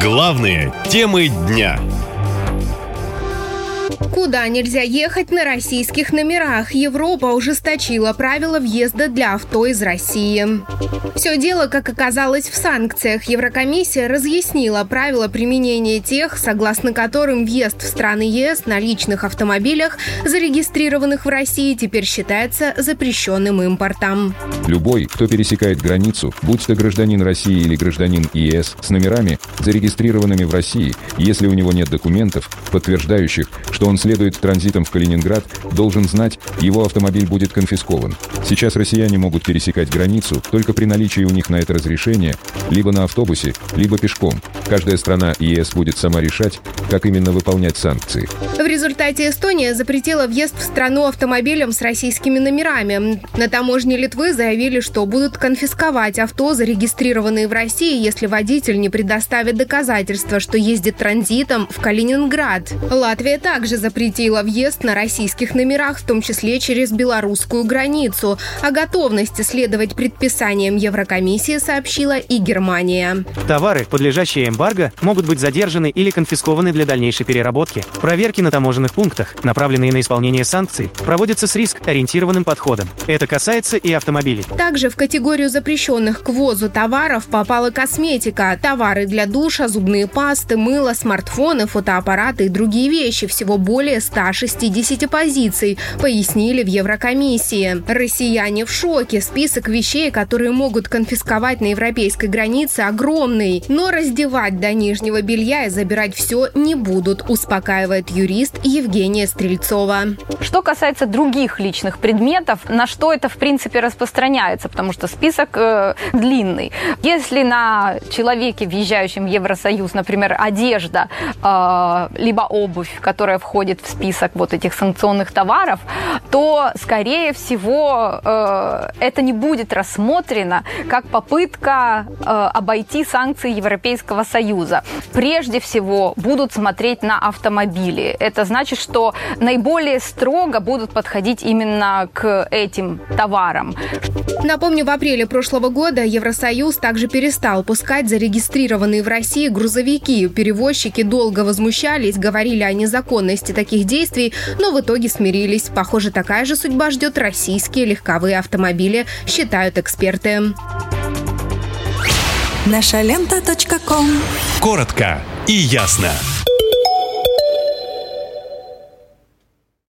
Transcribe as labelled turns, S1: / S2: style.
S1: Главные темы дня.
S2: Куда нельзя ехать на российских номерах? Европа ужесточила правила въезда для авто из России. Все дело, как оказалось, в санкциях. Еврокомиссия разъяснила правила применения тех, согласно которым въезд в страны ЕС на личных автомобилях, зарегистрированных в России, теперь считается запрещенным импортом.
S3: Любой, кто пересекает границу, будь то гражданин России или гражданин ЕС с номерами, зарегистрированными в России, если у него нет документов, подтверждающих, что он следует транзитом в Калининград, должен знать, его автомобиль будет конфискован. Сейчас россияне могут пересекать границу только при наличии у них на это разрешение, либо на автобусе, либо пешком. Каждая страна ЕС будет сама решать, как именно выполнять санкции.
S2: В результате Эстония запретила въезд в страну автомобилям с российскими номерами. На таможне Литвы заявили, что будут конфисковать авто, зарегистрированные в России, если водитель не предоставит доказательства, что ездит транзитом в Калининград. Латвия также запретила въезд на российских номерах, в том числе через белорусскую границу. О готовности следовать предписаниям Еврокомиссии сообщила и Германия.
S4: Товары, подлежащие эмбарго, могут быть задержаны или конфискованы для дальнейшей переработки. Проверки на таможенных пунктах, направленные на исполнение санкций, проводятся с риск-ориентированным подходом. Это касается и автомобилей.
S2: Также в категорию запрещенных к ввозу товаров попала косметика, товары для душа, зубные пасты, мыло, смартфоны, фотоаппараты и другие вещи. Всего более 160 позиций, пояснили в Еврокомиссии. Россияне в шоке. Список вещей, которые могут конфисковать на европейской границе, огромный. Но раздевать до нижнего белья и забирать все не будут, успокаивает юрист Евгения Стрельцова.
S5: Что касается других личных предметов, на что это в принципе распространяется, потому что список э, длинный. Если на человеке, въезжающем в Евросоюз, например, одежда, э, либо обувь, которая входит в список вот этих санкционных товаров, то, скорее всего, э, это не будет рассмотрено как попытка э, обойти санкции Европейского Союза. Прежде всего будут смотреть на автомобили. Это значит, что наиболее строго будут подходить именно к этим товарам.
S2: Напомню, в апреле прошлого года Евросоюз также перестал пускать зарегистрированные в России грузовики. Перевозчики долго возмущались, говорили о незаконности таких действий, но в итоге смирились. Похоже, такая же судьба ждет российские легковые автомобили, считают эксперты.
S6: Наша лента.
S1: Коротко и ясно.